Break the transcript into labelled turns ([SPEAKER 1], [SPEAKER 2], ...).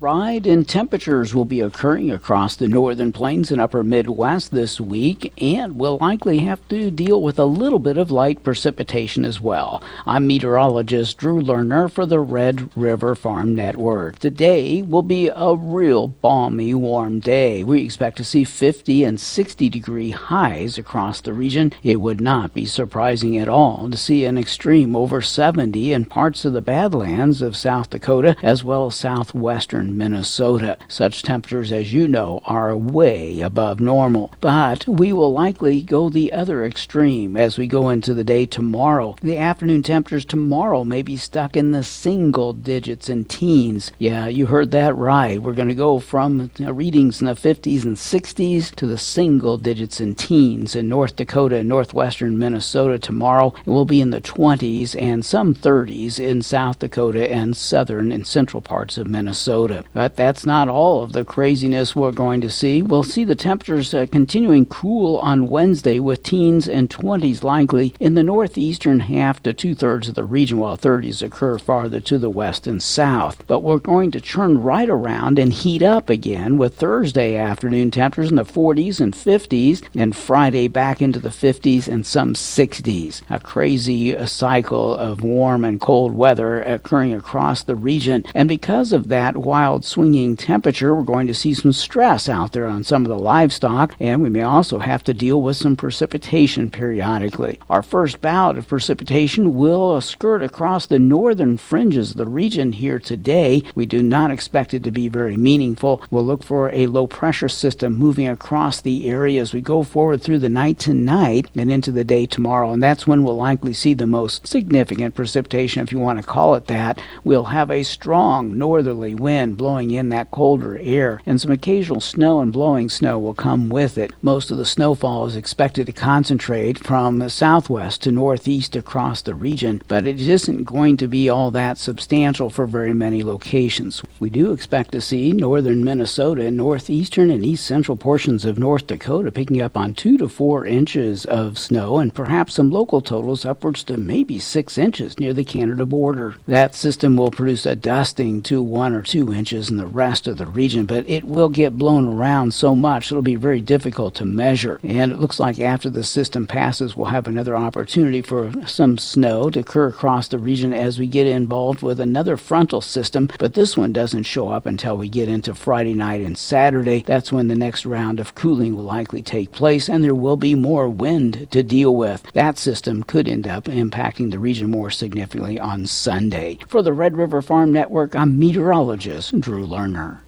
[SPEAKER 1] Ride in temperatures will be occurring across the northern plains and upper Midwest this week, and we'll likely have to deal with a little bit of light precipitation as well. I'm meteorologist Drew Lerner for the Red River Farm Network. Today will be a real balmy, warm day. We expect to see 50 and 60 degree highs across the region. It would not be surprising at all to see an extreme over 70 in parts of the Badlands of South Dakota as well as southwestern Minnesota. Such temperatures, as you know, are way above normal. But we will likely go the other extreme as we go into the day tomorrow. The afternoon temperatures tomorrow may be stuck in the single digits and teens. Yeah, you heard that right. We're going to go from readings in the 50s and 60s to the single digits and teens in North Dakota and northwestern Minnesota tomorrow. It will be in the 20s and some 30s in South Dakota and southern and central parts of Minnesota. But that's not all of the craziness we're going to see. We'll see the temperatures uh, continuing cool on Wednesday with teens and 20s likely in the northeastern half to two thirds of the region, while 30s occur farther to the west and south. But we're going to turn right around and heat up again with Thursday afternoon temperatures in the 40s and 50s, and Friday back into the 50s and some 60s. A crazy uh, cycle of warm and cold weather occurring across the region. And because of that, while swinging temperature, we're going to see some stress out there on some of the livestock, and we may also have to deal with some precipitation periodically. Our first bout of precipitation will skirt across the northern fringes of the region here today. We do not expect it to be very meaningful. We'll look for a low pressure system moving across the area as we go forward through the night tonight and into the day tomorrow, and that's when we'll likely see the most significant precipitation, if you want to call it that. We'll have a strong northerly wind blowing in that colder air, and some occasional snow and blowing snow will come with it. Most of the snowfall is expected to concentrate from the southwest to northeast across the region, but it isn't going to be all that substantial for very many locations. We do expect to see northern Minnesota and northeastern and east central portions of North Dakota picking up on two to four inches of snow and perhaps some local totals upwards to maybe six inches near the Canada border. That system will produce a dusting to one or two inches inches in the rest of the region, but it will get blown around so much it'll be very difficult to measure. And it looks like after the system passes, we'll have another opportunity for some snow to occur across the region as we get involved with another frontal system, but this one doesn't show up until we get into Friday night and Saturday. That's when the next round of cooling will likely take place, and there will be more wind to deal with. That system could end up impacting the region more significantly on Sunday. For the Red River Farm Network, I'm meteorologist Drew Lerner.